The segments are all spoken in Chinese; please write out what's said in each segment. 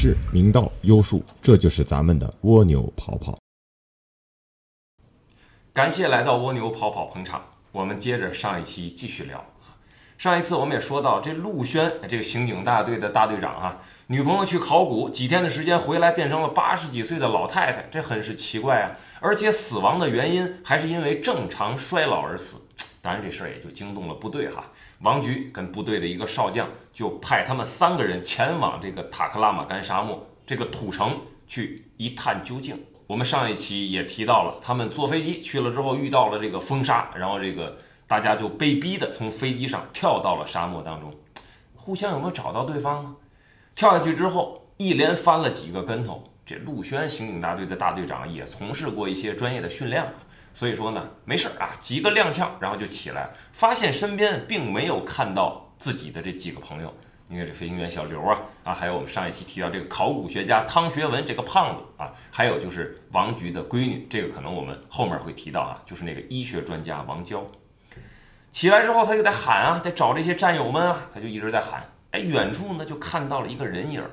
是、明道、优术，这就是咱们的蜗牛跑跑。感谢来到蜗牛跑跑捧场，我们接着上一期继续聊。上一次我们也说到，这陆轩这个刑警大队的大队长啊，女朋友去考古，几天的时间回来变成了八十几岁的老太太，这很是奇怪啊！而且死亡的原因还是因为正常衰老而死。当然这事儿也就惊动了部队哈，王局跟部队的一个少将就派他们三个人前往这个塔克拉玛干沙漠这个土城去一探究竟。我们上一期也提到了，他们坐飞机去了之后遇到了这个风沙，然后这个。大家就被逼的从飞机上跳到了沙漠当中，互相有没有找到对方呢？跳下去之后，一连翻了几个跟头。这陆轩刑警大队的大队长也从事过一些专业的训练，所以说呢，没事儿啊，几个踉跄，然后就起来，发现身边并没有看到自己的这几个朋友。你看这飞行员小刘啊，啊，还有我们上一期提到这个考古学家汤学文这个胖子啊，还有就是王局的闺女，这个可能我们后面会提到啊，就是那个医学专家王娇。起来之后，他就在喊啊，在找这些战友们啊，他就一直在喊。哎，远处呢就看到了一个人影儿，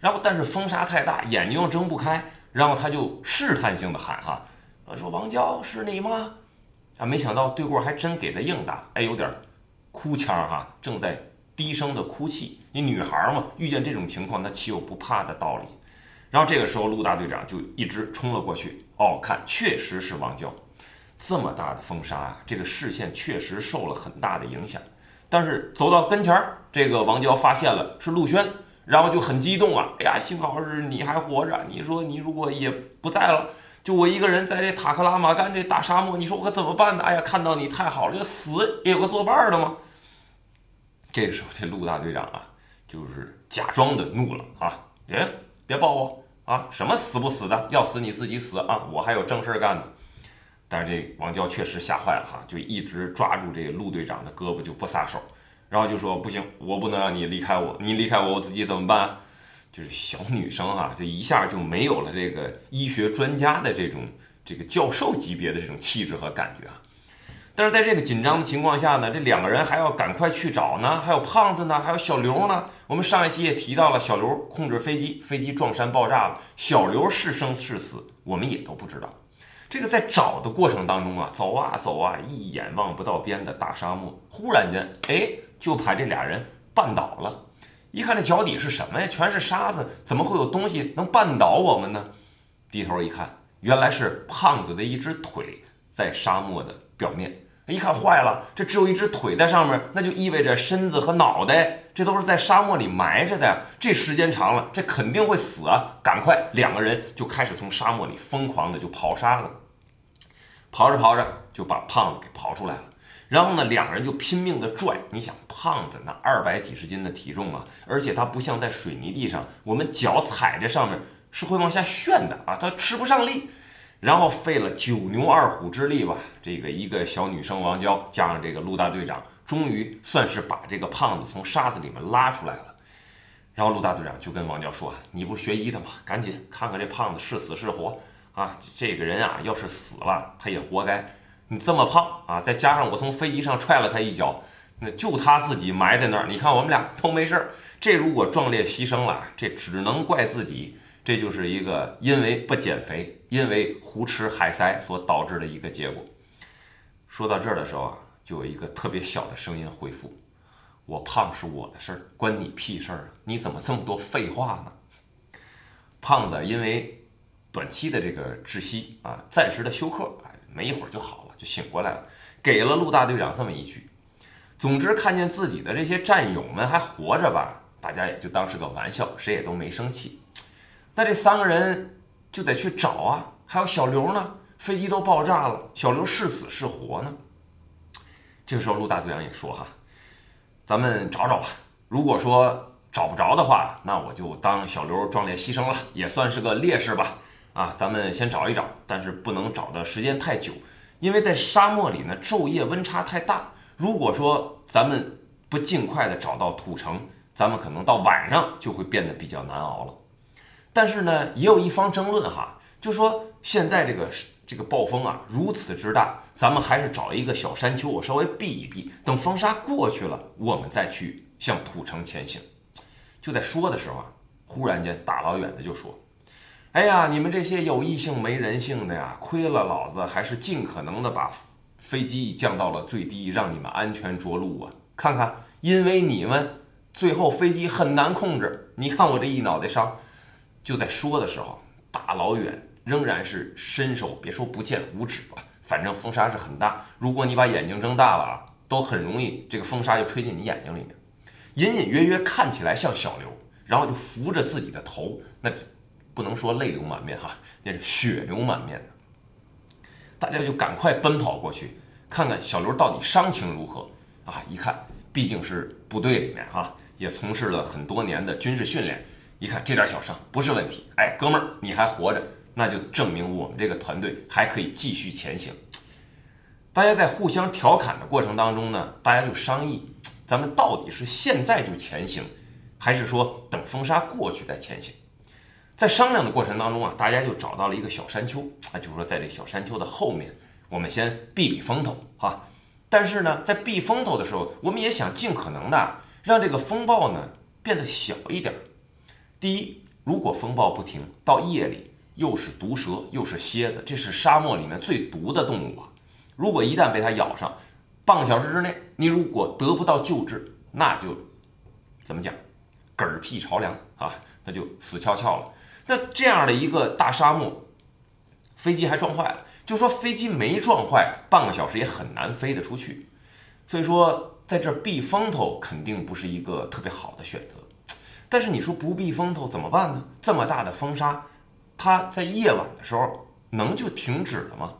然后但是风沙太大，眼睛又睁不开，然后他就试探性的喊哈，说王娇是你吗？啊，没想到对过还真给他应答，哎，有点哭腔哈，正在低声的哭泣。你女孩嘛，遇见这种情况，那岂有不怕的道理？然后这个时候，陆大队长就一直冲了过去，哦，看，确实是王娇。这么大的风沙啊，这个视线确实受了很大的影响。但是走到跟前儿，这个王娇发现了是陆轩，然后就很激动啊！哎呀，幸好是你还活着。你说你如果也不在了，就我一个人在这塔克拉玛干这大沙漠，你说我可怎么办呢？哎呀，看到你太好了，这死也有个作伴的吗？这个时候，这陆大队长啊，就是假装的怒了啊！别别抱我啊！什么死不死的，要死你自己死啊！我还有正事干呢。但是这王娇确实吓坏了哈，就一直抓住这陆队长的胳膊就不撒手，然后就说不行，我不能让你离开我，你离开我，我自己怎么办？就是小女生啊，就一下就没有了这个医学专家的这种这个教授级别的这种气质和感觉啊。但是在这个紧张的情况下呢，这两个人还要赶快去找呢，还有胖子呢，还有小刘呢。我们上一期也提到了，小刘控制飞机，飞机撞山爆炸了，小刘是生是死，我们也都不知道。这个在找的过程当中啊，走啊走啊，一眼望不到边的大沙漠，忽然间，哎，就把这俩人绊倒了。一看这脚底是什么呀？全是沙子，怎么会有东西能绊倒我们呢？低头一看，原来是胖子的一只腿在沙漠的表面。一看坏了，这只有一只腿在上面，那就意味着身子和脑袋这都是在沙漠里埋着的。这时间长了，这肯定会死啊！赶快，两个人就开始从沙漠里疯狂的就刨沙子。刨着刨着就把胖子给刨出来了，然后呢，两个人就拼命的拽。你想，胖子那二百几十斤的体重啊，而且他不像在水泥地上，我们脚踩在上面是会往下旋的啊，他吃不上力。然后费了九牛二虎之力吧，这个一个小女生王娇加上这个陆大队长，终于算是把这个胖子从沙子里面拉出来了。然后陆大队长就跟王娇说：“你不学医的吗？赶紧看看这胖子是死是活。”啊，这个人啊，要是死了，他也活该。你这么胖啊，再加上我从飞机上踹了他一脚，那就他自己埋在那儿。你看我们俩都没事儿，这如果壮烈牺牲了，这只能怪自己。这就是一个因为不减肥，因为胡吃海塞所导致的一个结果。说到这儿的时候啊，就有一个特别小的声音回复：“我胖是我的事儿，关你屁事儿啊！你怎么这么多废话呢？”胖子因为。短期的这个窒息啊，暂时的休克，哎，没一会儿就好，就醒过来了，给了陆大队长这么一句。总之，看见自己的这些战友们还活着吧，大家也就当是个玩笑，谁也都没生气。那这三个人就得去找啊，还有小刘呢，飞机都爆炸了，小刘是死是活呢？这个时候，陆大队长也说哈，咱们找找吧。如果说找不着的话，那我就当小刘壮烈牺牲了，也算是个烈士吧。啊，咱们先找一找，但是不能找的时间太久，因为在沙漠里呢，昼夜温差太大。如果说咱们不尽快的找到土城，咱们可能到晚上就会变得比较难熬了。但是呢，也有一方争论哈，就说现在这个这个暴风啊如此之大，咱们还是找一个小山丘，我稍微避一避，等风沙过去了，我们再去向土城前行。就在说的时候啊，忽然间大老远的就说：“哎呀，你们这些有异性没人性的呀，亏了老子还是尽可能的把飞机降到了最低，让你们安全着陆啊！看看，因为你们，最后飞机很难控制。你看我这一脑袋伤。”就在说的时候，大老远仍然是伸手，别说不见五指吧，反正风沙是很大。如果你把眼睛睁大了啊，都很容易这个风沙就吹进你眼睛里面。隐隐约约看起来像小刘，然后就扶着自己的头，那不能说泪流满面哈，那是血流满面的。大家就赶快奔跑过去，看看小刘到底伤情如何啊！一看，毕竟是部队里面哈，也从事了很多年的军事训练。一看这点小伤不是问题，哎，哥们儿你还活着，那就证明我们这个团队还可以继续前行。大家在互相调侃的过程当中呢，大家就商议，咱们到底是现在就前行，还是说等风沙过去再前行？在商量的过程当中啊，大家就找到了一个小山丘啊，就是说在这小山丘的后面，我们先避避风头哈。但是呢，在避风头的时候，我们也想尽可能的让这个风暴呢变得小一点。第一，如果风暴不停，到夜里又是毒蛇又是蝎子，这是沙漠里面最毒的动物啊！如果一旦被它咬上，半个小时之内你如果得不到救治，那就怎么讲，嗝屁朝凉啊，那就死翘翘了。那这样的一个大沙漠，飞机还撞坏了，就说飞机没撞坏，半个小时也很难飞得出去。所以说，在这避风头肯定不是一个特别好的选择。但是你说不避风头怎么办呢？这么大的风沙，它在夜晚的时候能就停止了吗？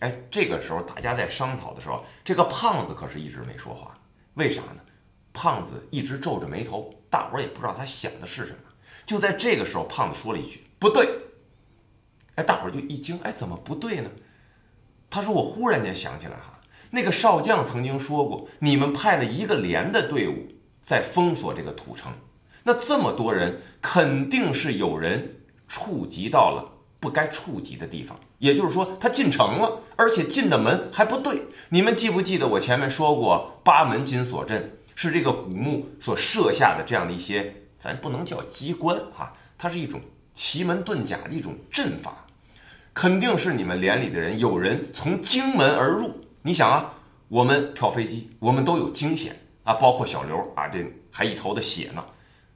哎，这个时候大家在商讨的时候，这个胖子可是一直没说话。为啥呢？胖子一直皱着眉头，大伙儿也不知道他想的是什么。就在这个时候，胖子说了一句：“不对。”哎，大伙儿就一惊，哎，怎么不对呢？他说：“我忽然间想起来哈，那个少将曾经说过，你们派了一个连的队伍在封锁这个土城。”那这么多人，肯定是有人触及到了不该触及的地方，也就是说，他进城了，而且进的门还不对。你们记不记得我前面说过，八门金锁阵是这个古墓所设下的这样的一些，咱不能叫机关哈，它是一种奇门遁甲的一种阵法，肯定是你们连里的人有人从京门而入。你想啊，我们跳飞机，我们都有惊险啊，包括小刘啊，这还一头的血呢。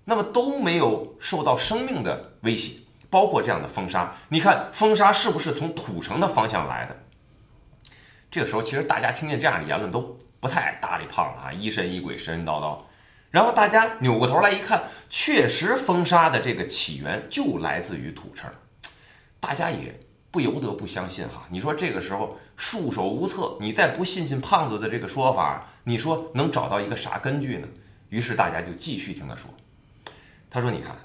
那么都没有受到生命的威胁，包括这样的风沙。你看风沙是不是从土城的方向来的？这个时候，其实大家听见这样的言论都不太搭理胖子啊，疑神疑鬼，神神叨叨。然后大家扭过头来一看，确实风沙的这个起源就来自于土城，大家也不由得不相信哈。你说这个时候束手无策，你再不信信胖子的这个说法，你说能找到一个啥根据呢？于是大家就继续听他说。他说：“你看，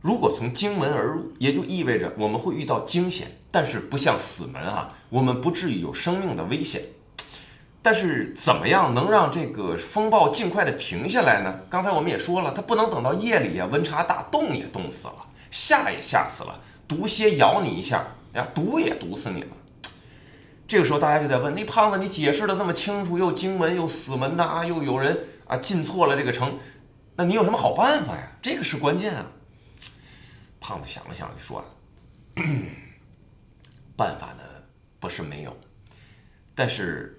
如果从京门而入，也就意味着我们会遇到惊险，但是不像死门啊，我们不至于有生命的危险。但是怎么样能让这个风暴尽快的停下来呢？刚才我们也说了，它不能等到夜里啊，温差大，冻也冻死了，吓也吓死了，毒蝎咬你一下，呀，毒也毒死你了。这个时候大家就在问：那胖子，你解释的这么清楚，又经文又死门的啊，又有人啊进错了这个城。”那你有什么好办法呀？这个是关键啊！胖子想了想就说啊：“ 办法呢，不是没有，但是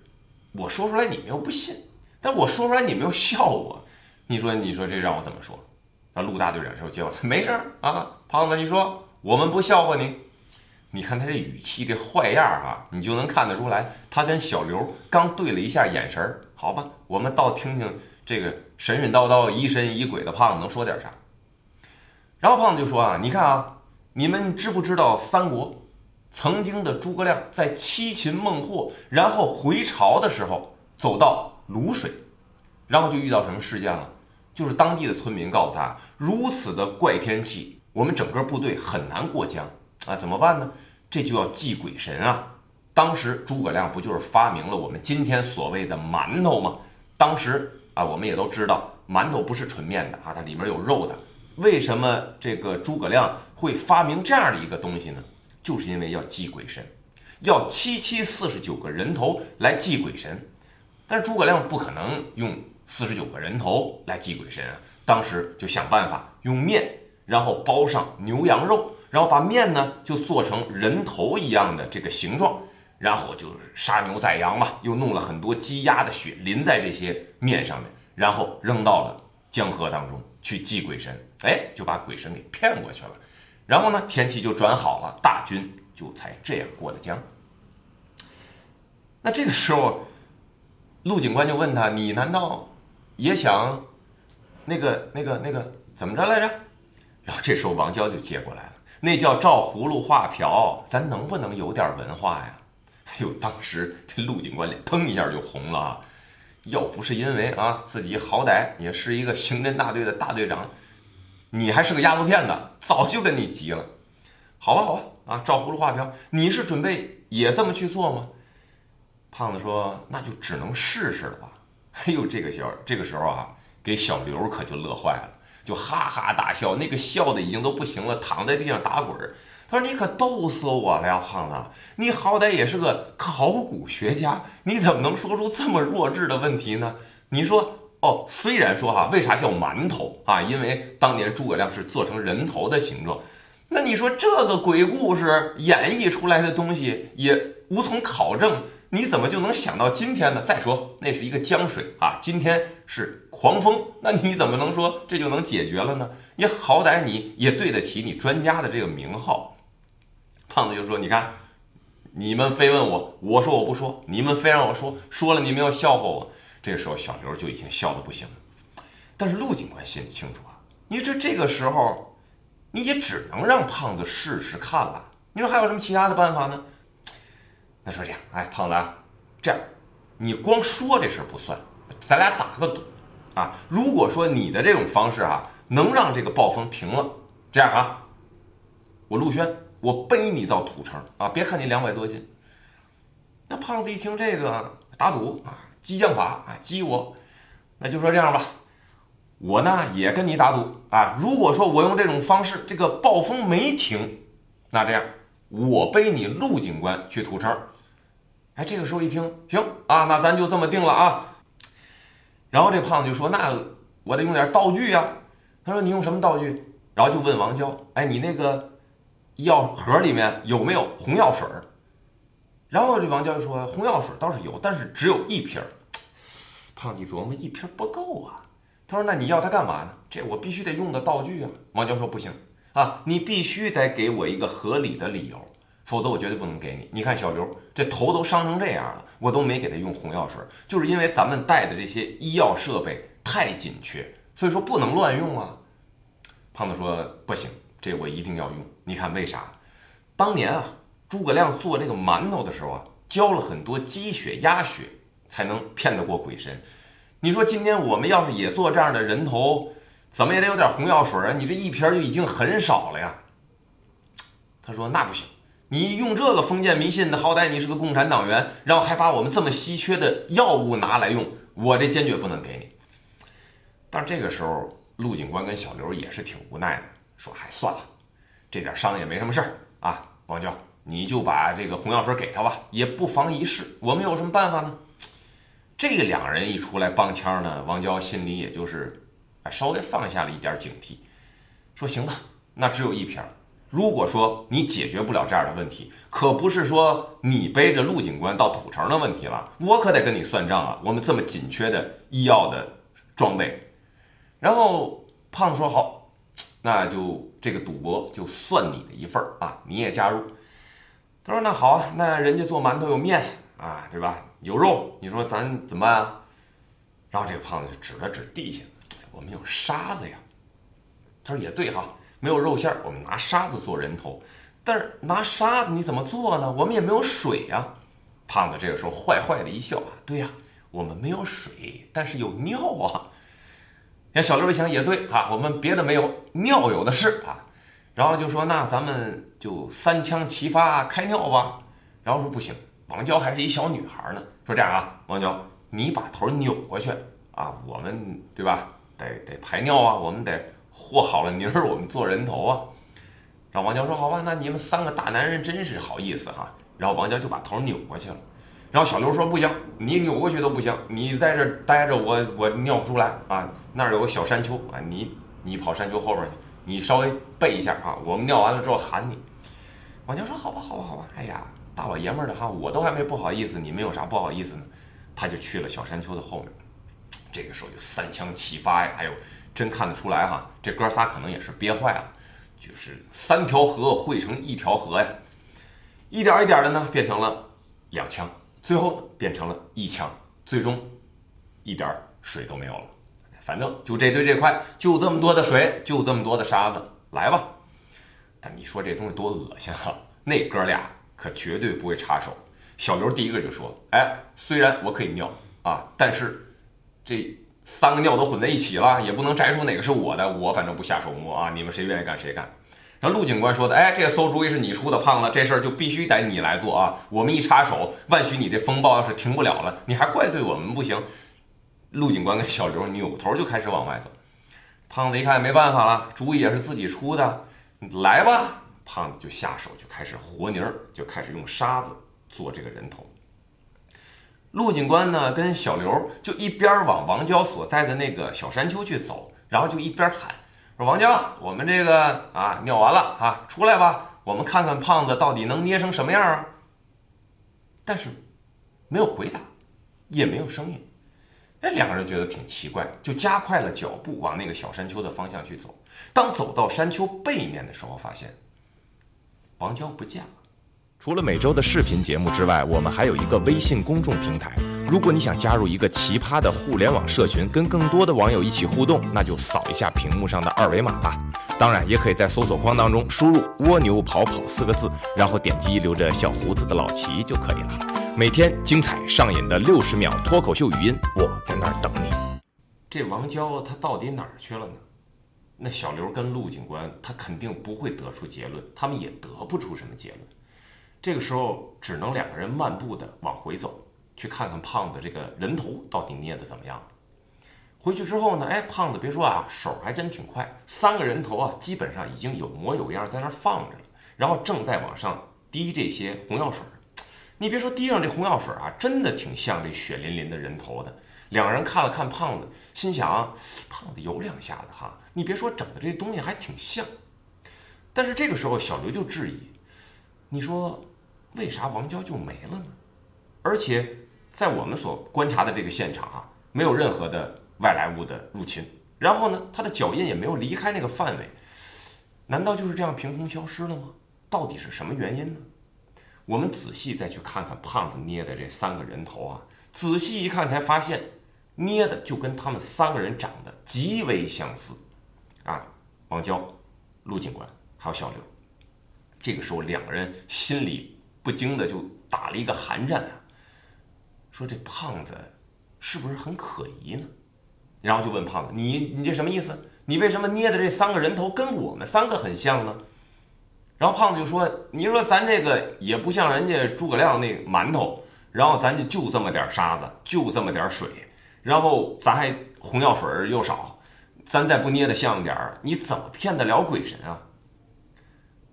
我说出来你们又不信，但我说出来你们又笑我，你说你说这让我怎么说？”那陆大队长说：“接过来，没事啊，胖子，你说我们不笑话你。你看他这语气这坏样啊，你就能看得出来，他跟小刘刚对了一下眼神儿。好吧，我们倒听听。”这个神神叨叨、疑神疑鬼的胖子能说点啥？然后胖子就说啊，你看啊，你们知不知道三国曾经的诸葛亮在七擒孟获，然后回朝的时候走到泸水，然后就遇到什么事件了？就是当地的村民告诉他，如此的怪天气，我们整个部队很难过江啊，怎么办呢？这就要祭鬼神啊！当时诸葛亮不就是发明了我们今天所谓的馒头吗？当时。啊，我们也都知道，馒头不是纯面的啊，它里面有肉的。为什么这个诸葛亮会发明这样的一个东西呢？就是因为要祭鬼神，要七七四十九个人头来祭鬼神。但是诸葛亮不可能用四十九个人头来祭鬼神啊，当时就想办法用面然后包上牛羊肉，然后把面呢就做成人头一样的这个形状，然后就杀牛宰羊嘛，又弄了很多鸡鸭的血淋在这些面上面，然后扔到了江河当中去祭鬼神，哎，就把鬼神给骗过去了。然后呢，天气就转好了，大军就才这样过了江。那这个时候，陆警官就问他：“你难道也想那个、那个、那个怎么着来着？”然后这时候王娇就接过来了：“那叫照葫芦画瓢，咱能不能有点文化呀？”哎呦，当时这陆警官脸腾一下就红了啊！要不是因为啊自己好歹也是一个刑侦大队的大队长。你还是个丫头片子，早就跟你急了。好吧，好吧，啊，照葫芦画瓢，你是准备也这么去做吗？胖子说：“那就只能试试了吧。”哎呦，这个小这个时候啊，给小刘可就乐坏了，就哈哈大笑，那个笑的已经都不行了，躺在地上打滚儿。他说：“你可逗死我了呀，胖子！你好歹也是个考古学家，你怎么能说出这么弱智的问题呢？你说。”哦，虽然说哈，为啥叫馒头啊？因为当年诸葛亮是做成人头的形状。那你说这个鬼故事演绎出来的东西也无从考证，你怎么就能想到今天呢？再说那是一个江水啊，今天是狂风，那你怎么能说这就能解决了呢？你好歹你也对得起你专家的这个名号。胖子就说：“你看，你们非问我，我说我不说，你们非让我说，说了你们要笑话我。”这时候小刘就已经笑得不行了，但是陆警官心里清楚啊，你这这个时候，你也只能让胖子试试看了。你说还有什么其他的办法呢？那说这样，哎，胖子啊，这样，你光说这事不算，咱俩打个赌啊。如果说你的这种方式啊，能让这个暴风停了，这样啊，我陆轩，我背你到土城啊，别看你两百多斤。那胖子一听这个，打赌啊。激将法啊，激我，那就说这样吧，我呢也跟你打赌啊。如果说我用这种方式，这个暴风没停，那这样我背你陆警官去土城。哎，这个时候一听行啊，那咱就这么定了啊。然后这胖子就说：“那我得用点道具呀。”他说：“你用什么道具？”然后就问王娇：“哎，你那个药盒里面有没有红药水？”然后这王娇就说：“红药水倒是有，但是只有一瓶。”胖弟琢磨，一瓶不够啊。他说：“那你要它干嘛呢？这我必须得用的道具啊。”王娇说：“不行啊，你必须得给我一个合理的理由，否则我绝对不能给你。你看小刘这头都伤成这样了，我都没给他用红药水，就是因为咱们带的这些医药设备太紧缺，所以说不能乱用啊。”胖子说：“不行，这我一定要用。你看为啥？当年啊。”诸葛亮做这个馒头的时候啊，浇了很多鸡血、鸭血，才能骗得过鬼神。你说今天我们要是也做这样的人头，怎么也得有点红药水啊？你这一瓶就已经很少了呀。他说：“那不行，你用这个封建迷信的，好歹你是个共产党员，然后还把我们这么稀缺的药物拿来用，我这坚决不能给你。”但这个时候，陆警官跟小刘也是挺无奈的，说：“还算了，这点伤也没什么事儿啊，王娇。”你就把这个红药水给他吧，也不妨一试。我们有什么办法呢？这两人一出来帮腔呢，王娇心里也就是稍微放下了一点警惕，说行吧，那只有一瓶。如果说你解决不了这样的问题，可不是说你背着陆警官到土城的问题了，我可得跟你算账啊！我们这么紧缺的医药的装备。然后胖子说好，那就这个赌博就算你的一份儿啊，你也加入。他说：“那好啊，那人家做馒头有面啊，对吧？有肉，你说咱怎么办啊？”然后这个胖子就指了指地下：“我们有沙子呀。”他说：“也对哈，没有肉馅，我们拿沙子做人头。但是拿沙子你怎么做呢？我们也没有水呀。”胖子这个时候坏坏的一笑：“啊，对呀，我们没有水，但是有尿啊。”那小刘一想也对啊，我们别的没有，尿有的是啊。然后就说：“那咱们就三枪齐发开尿吧。”然后说：“不行，王娇还是一小女孩呢。”说：“这样啊，王娇，你把头扭过去啊，我们对吧？得得排尿啊，我们得和好了泥儿，我们做人头啊。”然后王娇说：“好吧，那你们三个大男人真是好意思哈。”然后王娇就把头扭过去了。然后小刘说：“不行，你扭过去都不行，你在这待着，我我尿不出来啊。那儿有个小山丘啊，你你跑山丘后边去。”你稍微背一下啊，我们尿完了之后喊你。”王娇说：“好吧，好吧，好吧。哎呀，大老爷们儿的哈，我都还没不好意思，你们有啥不好意思呢？”他就去了小山丘的后面。这个时候就三枪齐发呀，还有真看得出来哈，这哥仨可能也是憋坏了，就是三条河汇成一条河呀，一点一点的呢变成了两枪，最后呢变成了一枪，最终一点水都没有了。反正就这堆这块，就这么多的水，就这么多的沙子，来吧。但你说这东西多恶心啊！那哥俩可绝对不会插手。小刘第一个就说：“哎，虽然我可以尿啊，但是……”这三个尿都混在一起了，也不能摘出哪个是我的，我反正不下手摸啊！你们谁愿意干谁干。然后陆警官说的，哎，这个馊主意是你出的，胖子，这事儿就必须得你来做啊！我们一插手，万许你这风暴要是停不了了，你还怪罪我们不行。陆警官跟小刘扭头就开始往外走，胖子一看没办法了，主意也是自己出的，来吧！胖子就下手就开始和泥儿，就开始用沙子做这个人头。陆警官呢，跟小刘就一边往王娇所在的那个小山丘去走，然后就一边喊说：“王娇，我们这个啊尿完了啊，出来吧，我们看看胖子到底能捏成什么样啊。”但是没有回答，也没有声音。哎，两个人觉得挺奇怪，就加快了脚步往那个小山丘的方向去走。当走到山丘背面的时候，发现王娇不见了。除了每周的视频节目之外，我们还有一个微信公众平台。如果你想加入一个奇葩的互联网社群，跟更多的网友一起互动，那就扫一下屏幕上的二维码吧。当然，也可以在搜索框当中输入“蜗牛跑跑”四个字，然后点击留着小胡子的老齐就可以了。每天精彩上瘾的六十秒脱口秀语音，我在那儿等你。这王娇她到底哪儿去了呢？那小刘跟陆警官他肯定不会得出结论，他们也得不出什么结论。这个时候只能两个人漫步的往回走，去看看胖子这个人头到底捏的怎么样。回去之后呢，哎，胖子别说啊，手还真挺快，三个人头啊，基本上已经有模有样在那放着了，然后正在往上滴这些红药水。你别说滴上这红药水啊，真的挺像这血淋淋的人头的。两人看了看胖子，心想，胖子有两下子哈，你别说整的这东西还挺像。但是这个时候小刘就质疑，你说。为啥王娇就没了呢？而且在我们所观察的这个现场啊，没有任何的外来物的入侵，然后呢，他的脚印也没有离开那个范围，难道就是这样凭空消失了吗？到底是什么原因呢？我们仔细再去看看胖子捏的这三个人头啊，仔细一看才发现，捏的就跟他们三个人长得极为相似啊！王娇、陆警官还有小刘，这个时候两个人心里。不禁的就打了一个寒战啊，说这胖子是不是很可疑呢？然后就问胖子：“你你这什么意思？你为什么捏的这三个人头跟我们三个很像呢？”然后胖子就说：“你说咱这个也不像人家诸葛亮那馒头，然后咱就就这么点沙子，就这么点水，然后咱还红药水又少，咱再不捏的像点儿，你怎么骗得了鬼神啊？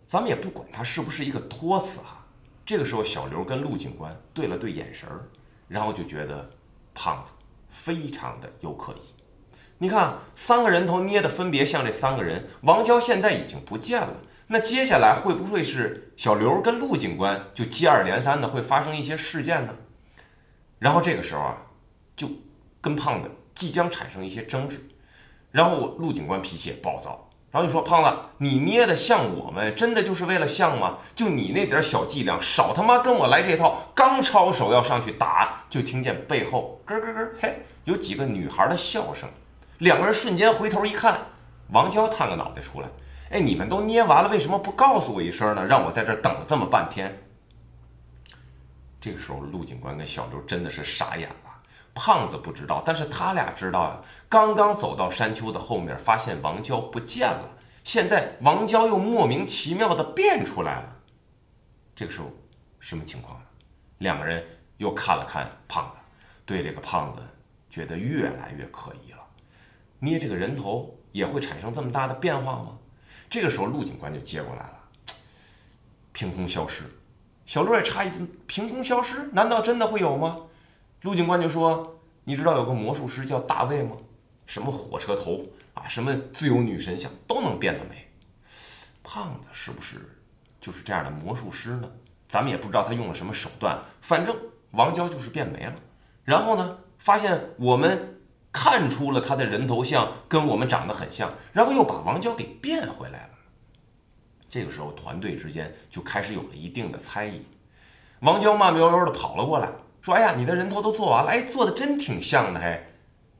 咱们也不管他是不是一个托词啊。”这个时候，小刘跟陆警官对了对眼神儿，然后就觉得胖子非常的有可疑。你看，三个人头捏的分别像这三个人，王娇现在已经不见了。那接下来会不会是小刘跟陆警官就接二连三的会发生一些事件呢？然后这个时候啊，就跟胖子即将产生一些争执，然后陆警官脾气也暴躁。然后就说：“胖子，你捏的像我们，真的就是为了像吗？就你那点小伎俩，少他妈跟我来这套！刚抄手要上去打，就听见背后咯咯咯，嘿，有几个女孩的笑声。两个人瞬间回头一看，王娇探个脑袋出来：‘哎，你们都捏完了，为什么不告诉我一声呢？让我在这等了这么半天。’这个时候，陆警官跟小刘真的是傻眼了。”胖子不知道，但是他俩知道呀。刚刚走到山丘的后面，发现王娇不见了。现在王娇又莫名其妙的变出来了。这个时候，什么情况？两个人又看了看胖子，对这个胖子觉得越来越可疑了。捏这个人头也会产生这么大的变化吗？这个时候，陆警官就接过来了，凭空消失。小陆也诧异：凭空消失？难道真的会有吗？陆警官就说：“你知道有个魔术师叫大卫吗？什么火车头啊，什么自由女神像都能变得美。胖子是不是就是这样的魔术师呢？咱们也不知道他用了什么手段，反正王娇就是变没了。然后呢，发现我们看出了他的人头像跟我们长得很像，然后又把王娇给变回来了。这个时候，团队之间就开始有了一定的猜疑。王娇慢悠悠的跑了过来，说：“哎呀，你的人头都做完了，哎，做的真挺像的，嘿。”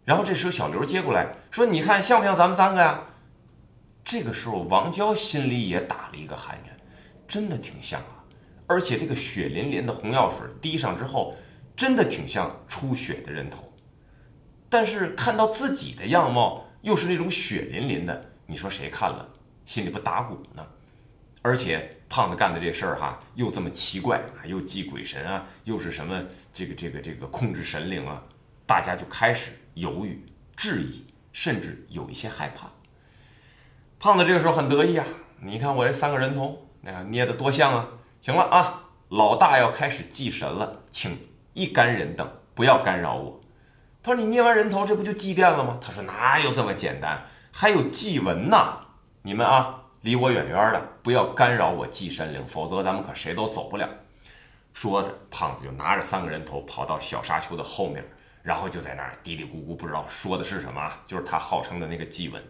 然后这时候小刘接过来说：“你看像不像咱们三个呀？”这个时候，王娇心里也打了一个寒颤，真的挺像啊！而且这个血淋淋的红药水滴上之后，真的挺像出血的人头。但是看到自己的样貌又是那种血淋淋的，你说谁看了心里不打鼓呢？而且胖子干的这事儿哈，又这么奇怪啊，又祭鬼神啊，又是什么这个这个这个控制神灵啊，大家就开始犹豫、质疑，甚至有一些害怕。胖子这个时候很得意啊！你看我这三个人头，那捏的多像啊！行了啊，老大要开始祭神了，请一干人等不要干扰我。他说：“你捏完人头，这不就祭奠了吗？”他说：“哪有这么简单？还有祭文呢！你们啊，离我远远的，不要干扰我祭神灵，否则咱们可谁都走不了。”说着，胖子就拿着三个人头跑到小沙丘的后面，然后就在那儿嘀嘀咕咕，不知道说的是什么，就是他号称的那个祭文。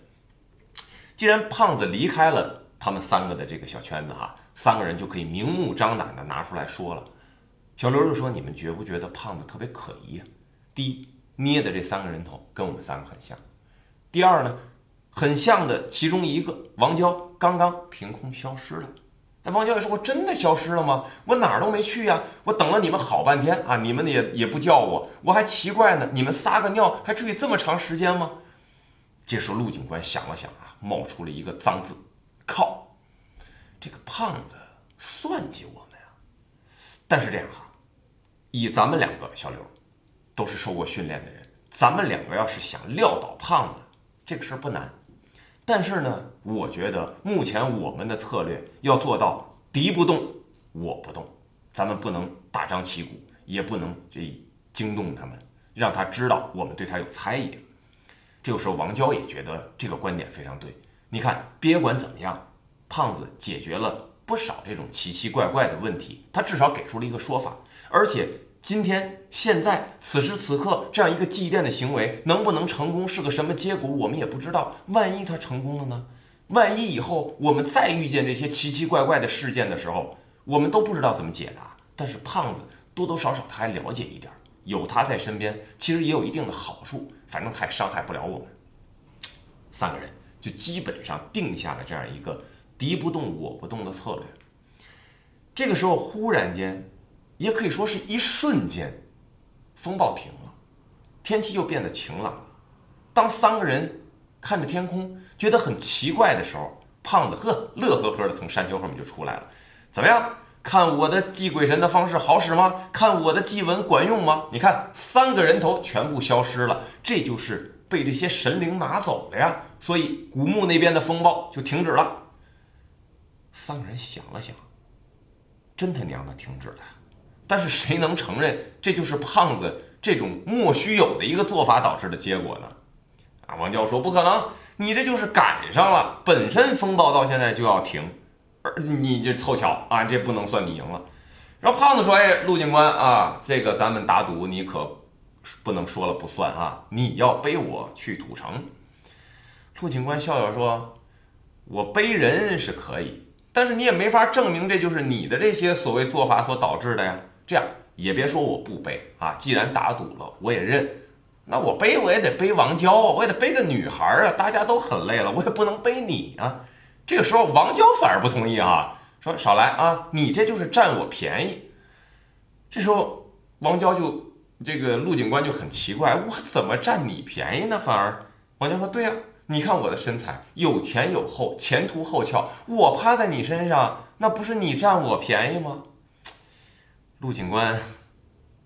既然胖子离开了他们三个的这个小圈子哈，三个人就可以明目张胆的拿出来说了。小刘就说：“你们觉不觉得胖子特别可疑呀？第一，捏的这三个人头跟我们三个很像；第二呢，很像的其中一个王娇刚刚凭空消失了。那王娇也说：我真的消失了吗？我哪儿都没去呀！我等了你们好半天啊，你们也也不叫我，我还奇怪呢。你们撒个尿还至于这么长时间吗？”这时候陆警官想了想啊，冒出了一个脏字：“靠！这个胖子算计我们呀！”但是这样哈，以咱们两个小刘都是受过训练的人，咱们两个要是想撂倒胖子，这个事儿不难。但是呢，我觉得目前我们的策略要做到敌不动我不动，咱们不能大张旗鼓，也不能这惊动他们，让他知道我们对他有猜疑。这个时候，王娇也觉得这个观点非常对。你看，别管怎么样，胖子解决了不少这种奇奇怪怪的问题，他至少给出了一个说法。而且，今天现在此时此刻这样一个祭奠的行为能不能成功，是个什么结果，我们也不知道。万一他成功了呢？万一以后我们再遇见这些奇奇怪怪的事件的时候，我们都不知道怎么解答。但是胖子多多少少他还了解一点，有他在身边，其实也有一定的好处。反正他也伤害不了我们，三个人就基本上定下了这样一个敌不动我不动的策略。这个时候，忽然间，也可以说是一瞬间，风暴停了，天气又变得晴朗了。当三个人看着天空觉得很奇怪的时候，胖子呵乐呵呵的从山丘后面就出来了。怎么样？看我的祭鬼神的方式好使吗？看我的祭文管用吗？你看，三个人头全部消失了，这就是被这些神灵拿走了呀。所以古墓那边的风暴就停止了。三个人想了想，真他娘的停止了。但是谁能承认这就是胖子这种莫须有的一个做法导致的结果呢？啊，王娇说不可能，你这就是赶上了，本身风暴到现在就要停。而你这凑巧啊，这不能算你赢了。然后胖子说：“哎，陆警官啊，这个咱们打赌，你可不能说了不算啊！你要背我去土城。”陆警官笑笑说：“我背人是可以，但是你也没法证明这就是你的这些所谓做法所导致的呀。这样也别说我不背啊，既然打赌了，我也认。那我背我也得背王娇啊，我也得背个女孩啊，大家都很累了，我也不能背你啊。”这个时候，王娇反而不同意啊，说：“少来啊，你这就是占我便宜。”这时候，王娇就这个陆警官就很奇怪：“我怎么占你便宜呢？”反而，王娇说：“对呀，你看我的身材有前有后，前凸后翘，我趴在你身上，那不是你占我便宜吗？”陆警官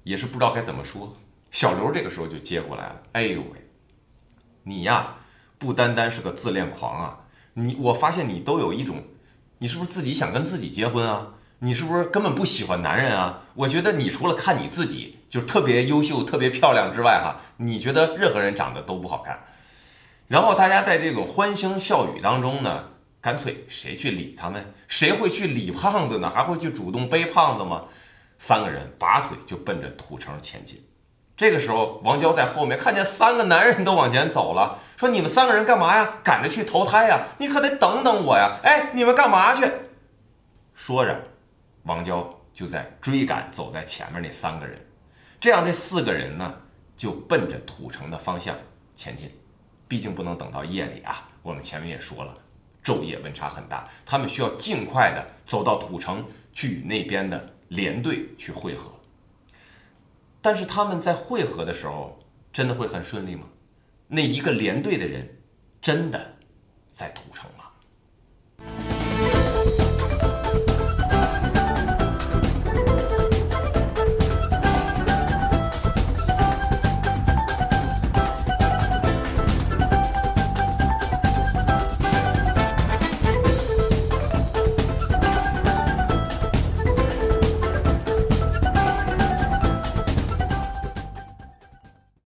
也是不知道该怎么说。小刘这个时候就接过来了：“哎呦喂，你呀，不单单是个自恋狂啊！”你我发现你都有一种，你是不是自己想跟自己结婚啊？你是不是根本不喜欢男人啊？我觉得你除了看你自己就特别优秀、特别漂亮之外，哈，你觉得任何人长得都不好看。然后大家在这种欢声笑语当中呢，干脆谁去理他们？谁会去理胖子呢？还会去主动背胖子吗？三个人拔腿就奔着土城前进。这个时候，王娇在后面看见三个男人都往前走了，说：“你们三个人干嘛呀？赶着去投胎呀？你可得等等我呀！哎，你们干嘛去？”说着，王娇就在追赶走在前面那三个人。这样，这四个人呢，就奔着土城的方向前进。毕竟不能等到夜里啊！我们前面也说了，昼夜温差很大，他们需要尽快的走到土城去与那边的连队去会合。但是他们在会合的时候，真的会很顺利吗？那一个连队的人真的在土城？